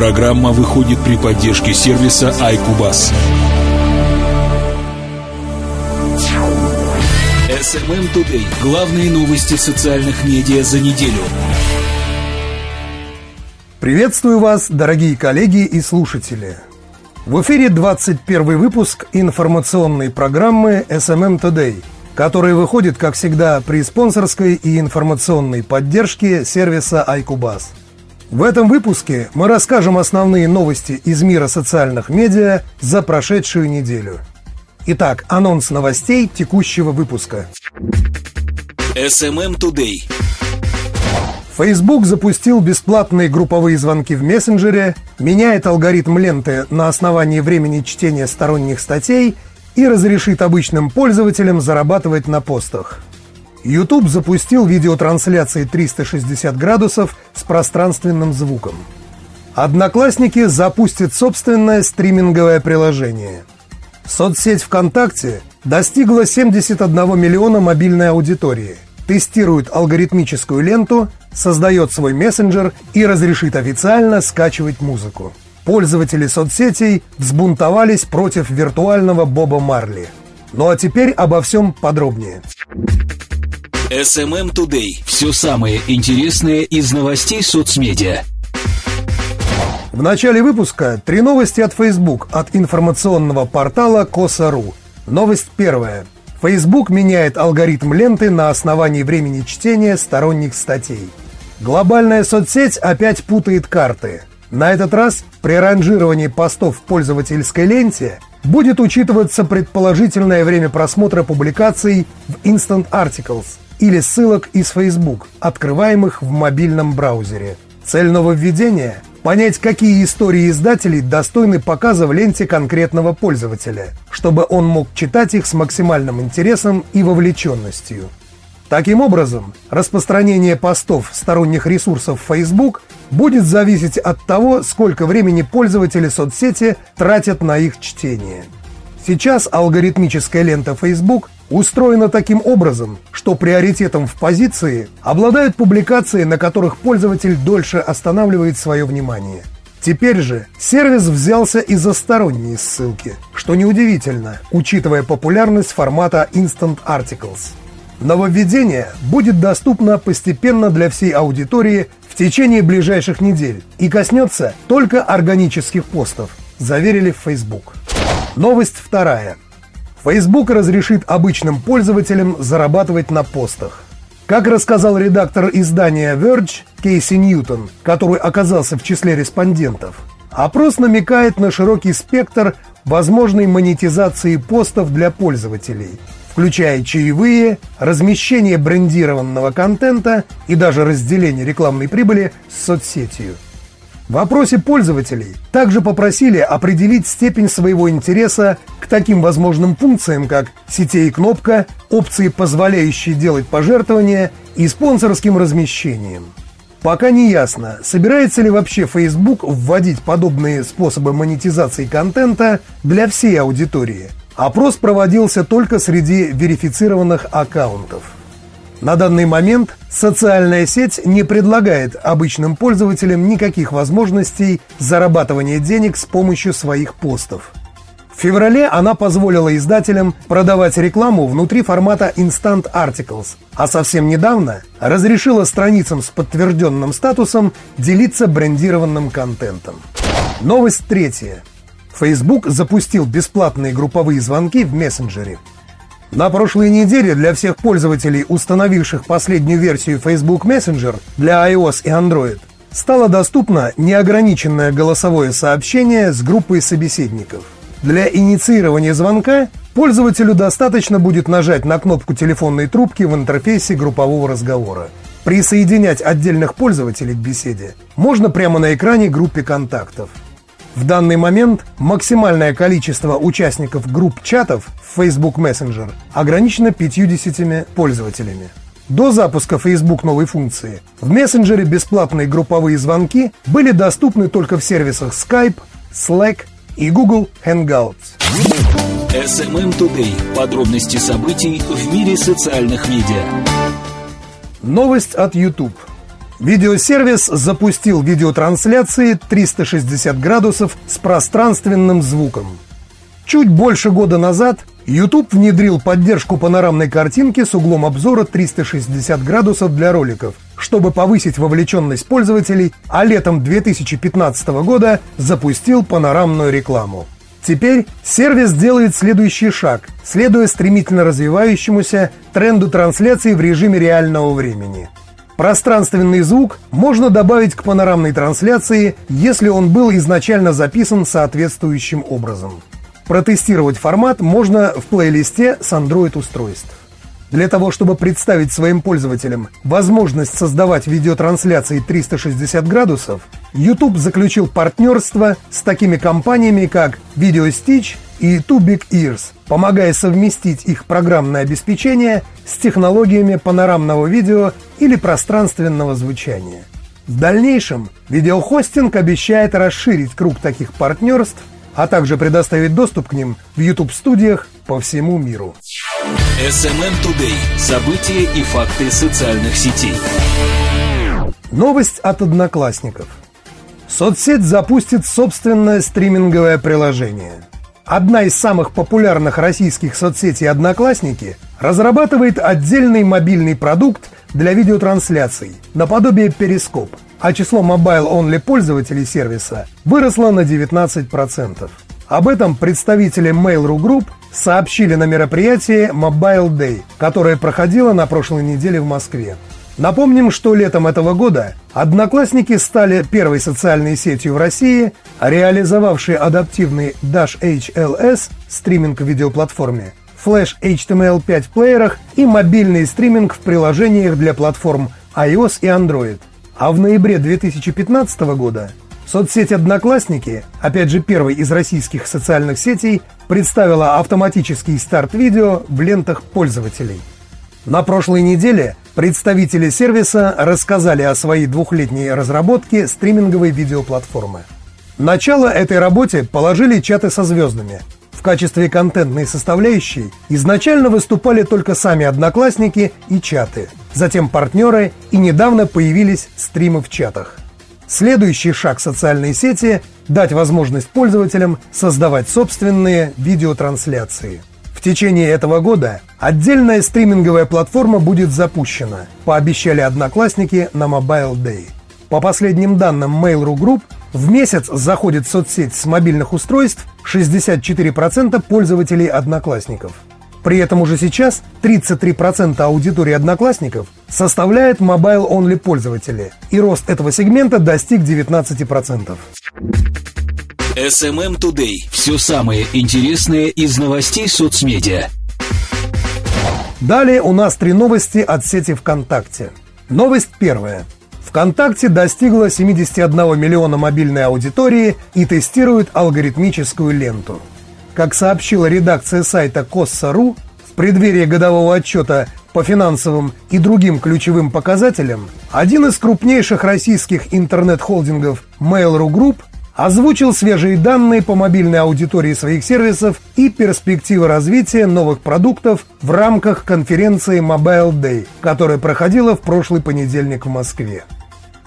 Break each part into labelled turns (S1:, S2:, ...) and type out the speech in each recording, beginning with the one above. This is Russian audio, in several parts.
S1: Программа выходит при поддержке сервиса iCubus. SMM Today. Главные новости социальных медиа за неделю.
S2: Приветствую вас, дорогие коллеги и слушатели. В эфире 21 выпуск информационной программы SMM Today, который выходит, как всегда, при спонсорской и информационной поддержке сервиса iCubus. В этом выпуске мы расскажем основные новости из мира социальных медиа за прошедшую неделю – Итак, анонс новостей текущего выпуска.
S1: SMM Today.
S2: Facebook запустил бесплатные групповые звонки в мессенджере, меняет алгоритм ленты на основании времени чтения сторонних статей и разрешит обычным пользователям зарабатывать на постах. YouTube запустил видеотрансляции 360 градусов с пространственным звуком. Одноклассники запустят собственное стриминговое приложение – Соцсеть ВКонтакте достигла 71 миллиона мобильной аудитории, тестирует алгоритмическую ленту, создает свой мессенджер и разрешит официально скачивать музыку. Пользователи соцсетей взбунтовались против виртуального Боба Марли. Ну а теперь обо всем подробнее.
S1: SMM Today. Все самое интересное из новостей соцмедиа.
S2: В начале выпуска три новости от Facebook от информационного портала Коса.ру. Новость первая. Facebook меняет алгоритм ленты на основании времени чтения сторонних статей. Глобальная соцсеть опять путает карты. На этот раз при ранжировании постов в пользовательской ленте будет учитываться предположительное время просмотра публикаций в Instant Articles или ссылок из Facebook, открываемых в мобильном браузере. Цель нововведения – Понять, какие истории издателей достойны показа в ленте конкретного пользователя, чтобы он мог читать их с максимальным интересом и вовлеченностью. Таким образом, распространение постов сторонних ресурсов Facebook будет зависеть от того, сколько времени пользователи соцсети тратят на их чтение. Сейчас алгоритмическая лента Facebook устроена таким образом, что приоритетом в позиции обладают публикации, на которых пользователь дольше останавливает свое внимание. Теперь же сервис взялся и за сторонние ссылки, что неудивительно, учитывая популярность формата Instant Articles. Нововведение будет доступно постепенно для всей аудитории в течение ближайших недель и коснется только органических постов, заверили в Facebook. Новость вторая – Facebook разрешит обычным пользователям зарабатывать на постах. Как рассказал редактор издания Verge Кейси Ньютон, который оказался в числе респондентов, опрос намекает на широкий спектр возможной монетизации постов для пользователей, включая чаевые, размещение брендированного контента и даже разделение рекламной прибыли с соцсетью. В опросе пользователей также попросили определить степень своего интереса к таким возможным функциям, как сетей кнопка, опции, позволяющие делать пожертвования и спонсорским размещением. Пока не ясно, собирается ли вообще Facebook вводить подобные способы монетизации контента для всей аудитории. Опрос проводился только среди верифицированных аккаунтов. На данный момент социальная сеть не предлагает обычным пользователям никаких возможностей зарабатывания денег с помощью своих постов. В феврале она позволила издателям продавать рекламу внутри формата Instant Articles, а совсем недавно разрешила страницам с подтвержденным статусом делиться брендированным контентом. Новость третья. Facebook запустил бесплатные групповые звонки в мессенджере – на прошлой неделе для всех пользователей, установивших последнюю версию Facebook Messenger для iOS и Android, стало доступно неограниченное голосовое сообщение с группой собеседников. Для инициирования звонка пользователю достаточно будет нажать на кнопку телефонной трубки в интерфейсе группового разговора. Присоединять отдельных пользователей к беседе можно прямо на экране группы контактов. В данный момент максимальное количество участников групп чатов в Facebook Messenger ограничено 50 пользователями. До запуска Facebook новой функции в мессенджере бесплатные групповые звонки были доступны только в сервисах Skype, Slack и Google Hangouts.
S1: SMM Today. Подробности событий в мире социальных медиа.
S2: Новость от YouTube. Видеосервис запустил видеотрансляции 360 градусов с пространственным звуком. Чуть больше года назад YouTube внедрил поддержку панорамной картинки с углом обзора 360 градусов для роликов, чтобы повысить вовлеченность пользователей, а летом 2015 года запустил панорамную рекламу. Теперь сервис делает следующий шаг, следуя стремительно развивающемуся тренду трансляции в режиме реального времени – Пространственный звук можно добавить к панорамной трансляции, если он был изначально записан соответствующим образом. Протестировать формат можно в плейлисте с Android-устройств. Для того, чтобы представить своим пользователям возможность создавать видеотрансляции 360 градусов, YouTube заключил партнерство с такими компаниями, как VideoStitch и Two Big Ears, помогая совместить их программное обеспечение с технологиями панорамного видео или пространственного звучания. В дальнейшем видеохостинг обещает расширить круг таких партнерств, а также предоставить доступ к ним в YouTube-студиях по всему миру.
S1: SMM Today. События и факты социальных сетей.
S2: Новость от одноклассников. Соцсеть запустит собственное стриминговое приложение – Одна из самых популярных российских соцсетей «Одноклассники» разрабатывает отдельный мобильный продукт для видеотрансляций, наподобие Перископ, а число mobile-only пользователей сервиса выросло на 19%. Об этом представители Mail.ru Group сообщили на мероприятии Mobile Day, которое проходило на прошлой неделе в Москве. Напомним, что летом этого года Одноклассники стали первой социальной сетью в России, реализовавшей адаптивный Dash HLS стриминг в видеоплатформе, Flash HTML5 в плеерах и мобильный стриминг в приложениях для платформ iOS и Android. А в ноябре 2015 года соцсеть «Одноклассники», опять же первой из российских социальных сетей, представила автоматический старт видео в лентах пользователей. На прошлой неделе представители сервиса рассказали о своей двухлетней разработке стриминговой видеоплатформы. Начало этой работе положили чаты со звездами. В качестве контентной составляющей изначально выступали только сами одноклассники и чаты, затем партнеры и недавно появились стримы в чатах. Следующий шаг социальной сети – дать возможность пользователям создавать собственные видеотрансляции – в течение этого года отдельная стриминговая платформа будет запущена, пообещали одноклассники на Mobile Day. По последним данным Mail.ru Group, в месяц заходит в соцсеть с мобильных устройств 64% пользователей одноклассников. При этом уже сейчас 33% аудитории одноклассников составляет mobile-only пользователи, и рост этого сегмента достиг 19%.
S1: SMM Today. Все самое интересное из новостей соцмедиа.
S2: Далее у нас три новости от сети ВКонтакте. Новость первая. ВКонтакте достигла 71 миллиона мобильной аудитории и тестирует алгоритмическую ленту. Как сообщила редакция сайта Косса.ру, в преддверии годового отчета по финансовым и другим ключевым показателям, один из крупнейших российских интернет-холдингов Mail.ru Group озвучил свежие данные по мобильной аудитории своих сервисов и перспективы развития новых продуктов в рамках конференции Mobile Day, которая проходила в прошлый понедельник в Москве.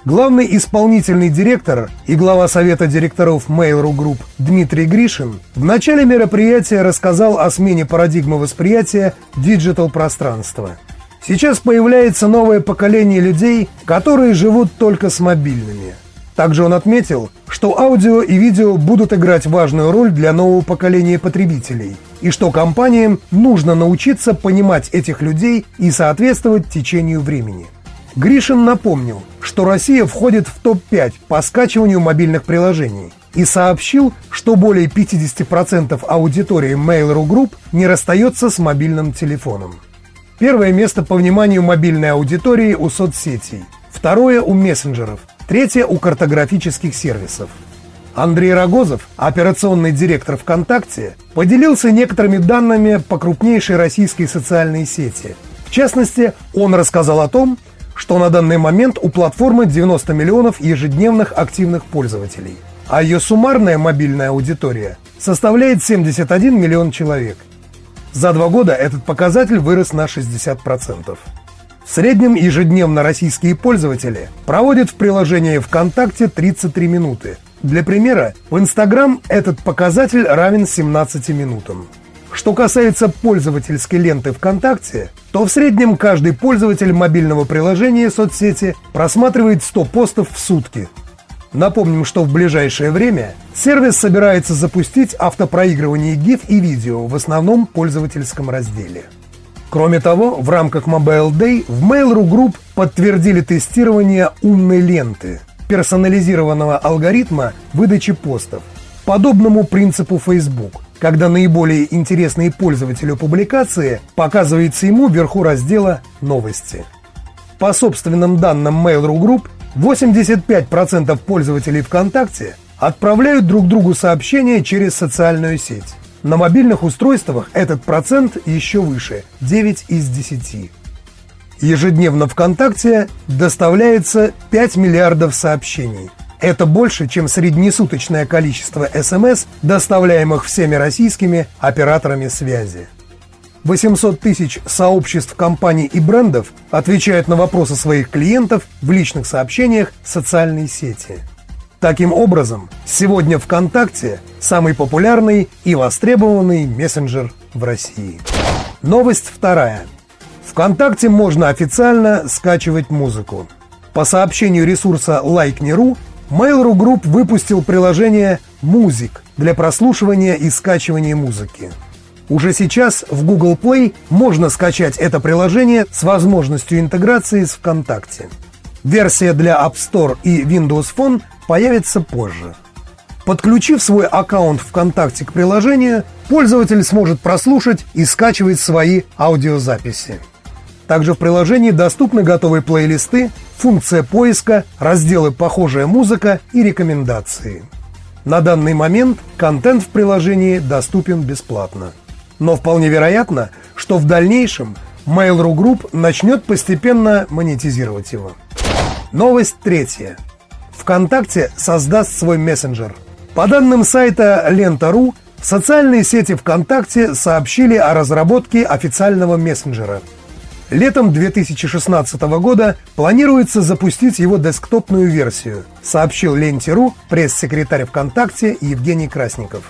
S2: Главный исполнительный директор и глава совета директоров Mail.ru Group Дмитрий Гришин в начале мероприятия рассказал о смене парадигмы восприятия диджитал-пространства. Сейчас появляется новое поколение людей, которые живут только с мобильными – также он отметил, что аудио и видео будут играть важную роль для нового поколения потребителей, и что компаниям нужно научиться понимать этих людей и соответствовать течению времени. Гришин напомнил, что Россия входит в топ-5 по скачиванию мобильных приложений и сообщил, что более 50% аудитории Mail.ru Group не расстается с мобильным телефоном. Первое место по вниманию мобильной аудитории у соцсетей, второе у мессенджеров – Третье – у картографических сервисов. Андрей Рогозов, операционный директор ВКонтакте, поделился некоторыми данными по крупнейшей российской социальной сети. В частности, он рассказал о том, что на данный момент у платформы 90 миллионов ежедневных активных пользователей, а ее суммарная мобильная аудитория составляет 71 миллион человек. За два года этот показатель вырос на 60%. В среднем ежедневно российские пользователи проводят в приложении ВКонтакте 33 минуты. Для примера, в Инстаграм этот показатель равен 17 минутам. Что касается пользовательской ленты ВКонтакте, то в среднем каждый пользователь мобильного приложения соцсети просматривает 100 постов в сутки. Напомним, что в ближайшее время сервис собирается запустить автопроигрывание GIF и видео в основном пользовательском разделе. Кроме того, в рамках Mobile Day в Mail.ru Group подтвердили тестирование умной ленты, персонализированного алгоритма выдачи постов, подобному принципу Facebook – когда наиболее интересные пользователю публикации показывается ему вверху раздела «Новости». По собственным данным Mail.ru Group, 85% пользователей ВКонтакте отправляют друг другу сообщения через социальную сеть. На мобильных устройствах этот процент еще выше – 9 из 10. Ежедневно ВКонтакте доставляется 5 миллиардов сообщений – это больше, чем среднесуточное количество СМС, доставляемых всеми российскими операторами связи. 800 тысяч сообществ компаний и брендов отвечают на вопросы своих клиентов в личных сообщениях в социальной сети. Таким образом, сегодня ВКонтакте самый популярный и востребованный мессенджер в России. Новость вторая. ВКонтакте можно официально скачивать музыку. По сообщению ресурса Like.ru, Mail.ru Group выпустил приложение «Музик» для прослушивания и скачивания музыки. Уже сейчас в Google Play можно скачать это приложение с возможностью интеграции с ВКонтакте. Версия для App Store и Windows Phone появится позже. Подключив свой аккаунт ВКонтакте к приложению, пользователь сможет прослушать и скачивать свои аудиозаписи. Также в приложении доступны готовые плейлисты, функция поиска, разделы «Похожая музыка» и рекомендации. На данный момент контент в приложении доступен бесплатно. Но вполне вероятно, что в дальнейшем Mail.ru Group начнет постепенно монетизировать его. Новость третья. ВКонтакте создаст свой мессенджер. По данным сайта Лента.ру, в социальной сети ВКонтакте сообщили о разработке официального мессенджера – Летом 2016 года планируется запустить его десктопную версию, сообщил Ленте.ру пресс-секретарь ВКонтакте Евгений Красников.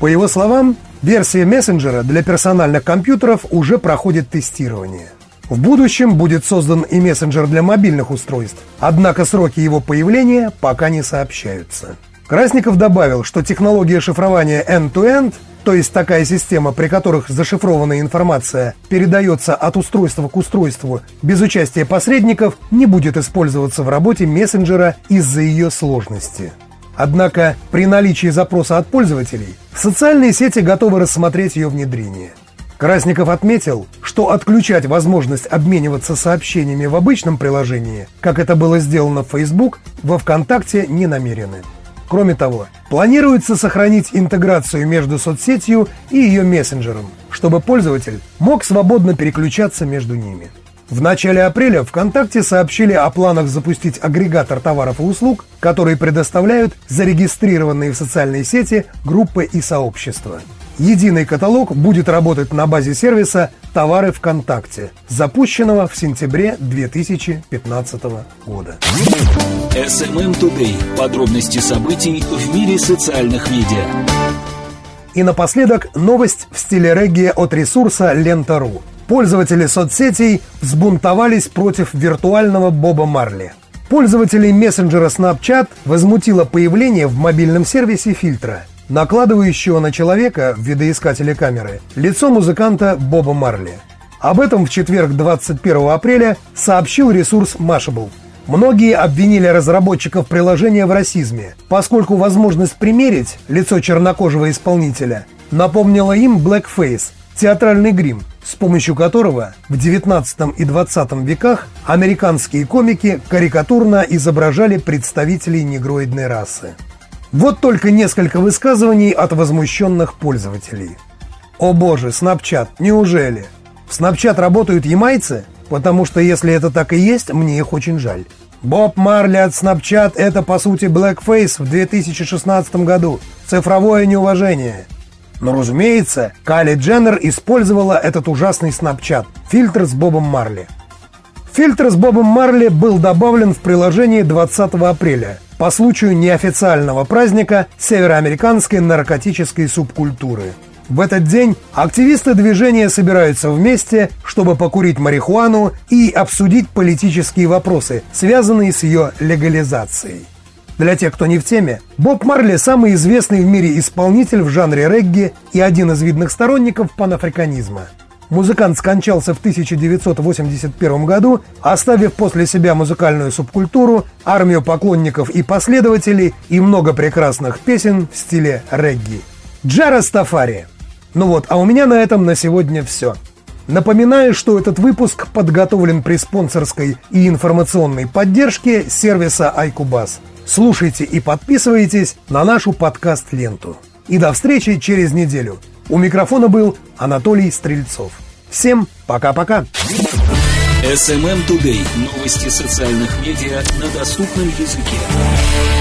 S2: По его словам, версия мессенджера для персональных компьютеров уже проходит тестирование. В будущем будет создан и мессенджер для мобильных устройств, однако сроки его появления пока не сообщаются. Красников добавил, что технология шифрования end-to-end то есть такая система, при которых зашифрованная информация передается от устройства к устройству без участия посредников, не будет использоваться в работе мессенджера из-за ее сложности. Однако при наличии запроса от пользователей социальные сети готовы рассмотреть ее внедрение. Красников отметил, что отключать возможность обмениваться сообщениями в обычном приложении, как это было сделано в Facebook, во ВКонтакте не намерены. Кроме того, планируется сохранить интеграцию между соцсетью и ее мессенджером, чтобы пользователь мог свободно переключаться между ними. В начале апреля ВКонтакте сообщили о планах запустить агрегатор товаров и услуг, которые предоставляют зарегистрированные в социальной сети группы и сообщества. Единый каталог будет работать на базе сервиса «Товары ВКонтакте», запущенного в сентябре 2015 года.
S1: SMM Today. Подробности событий в мире социальных медиа.
S2: И напоследок новость в стиле регги от ресурса Лента.ру. Пользователи соцсетей взбунтовались против виртуального Боба Марли. Пользователей мессенджера Snapchat возмутило появление в мобильном сервисе фильтра – накладывающего на человека в видоискателе камеры лицо музыканта Боба Марли. Об этом в четверг 21 апреля сообщил ресурс Mashable. Многие обвинили разработчиков приложения в расизме, поскольку возможность примерить лицо чернокожего исполнителя напомнила им blackface – театральный грим, с помощью которого в 19 и 20 веках американские комики карикатурно изображали представителей негроидной расы. Вот только несколько высказываний от возмущенных пользователей. О боже, Snapchat, неужели? В Snapchat работают ямайцы? Потому что если это так и есть, мне их очень жаль. Боб Марли от Snapchat – это, по сути, Blackface в 2016 году. Цифровое неуважение. Но, разумеется, Кали Дженнер использовала этот ужасный Snapchat – фильтр с Бобом Марли – Фильтр с Бобом Марли был добавлен в приложении 20 апреля по случаю неофициального праздника североамериканской наркотической субкультуры. В этот день активисты движения собираются вместе, чтобы покурить марихуану и обсудить политические вопросы, связанные с ее легализацией. Для тех, кто не в теме, Боб Марли – самый известный в мире исполнитель в жанре регги и один из видных сторонников панафриканизма – Музыкант скончался в 1981 году, оставив после себя музыкальную субкультуру, армию поклонников и последователей и много прекрасных песен в стиле регги. Джара Стафари. Ну вот, а у меня на этом на сегодня все. Напоминаю, что этот выпуск подготовлен при спонсорской и информационной поддержке сервиса iCubus. Слушайте и подписывайтесь на нашу подкаст-ленту. И до встречи через неделю. У микрофона был Анатолий Стрельцов. Всем пока-пока.
S1: SMM Today. Новости социальных медиа на доступном языке.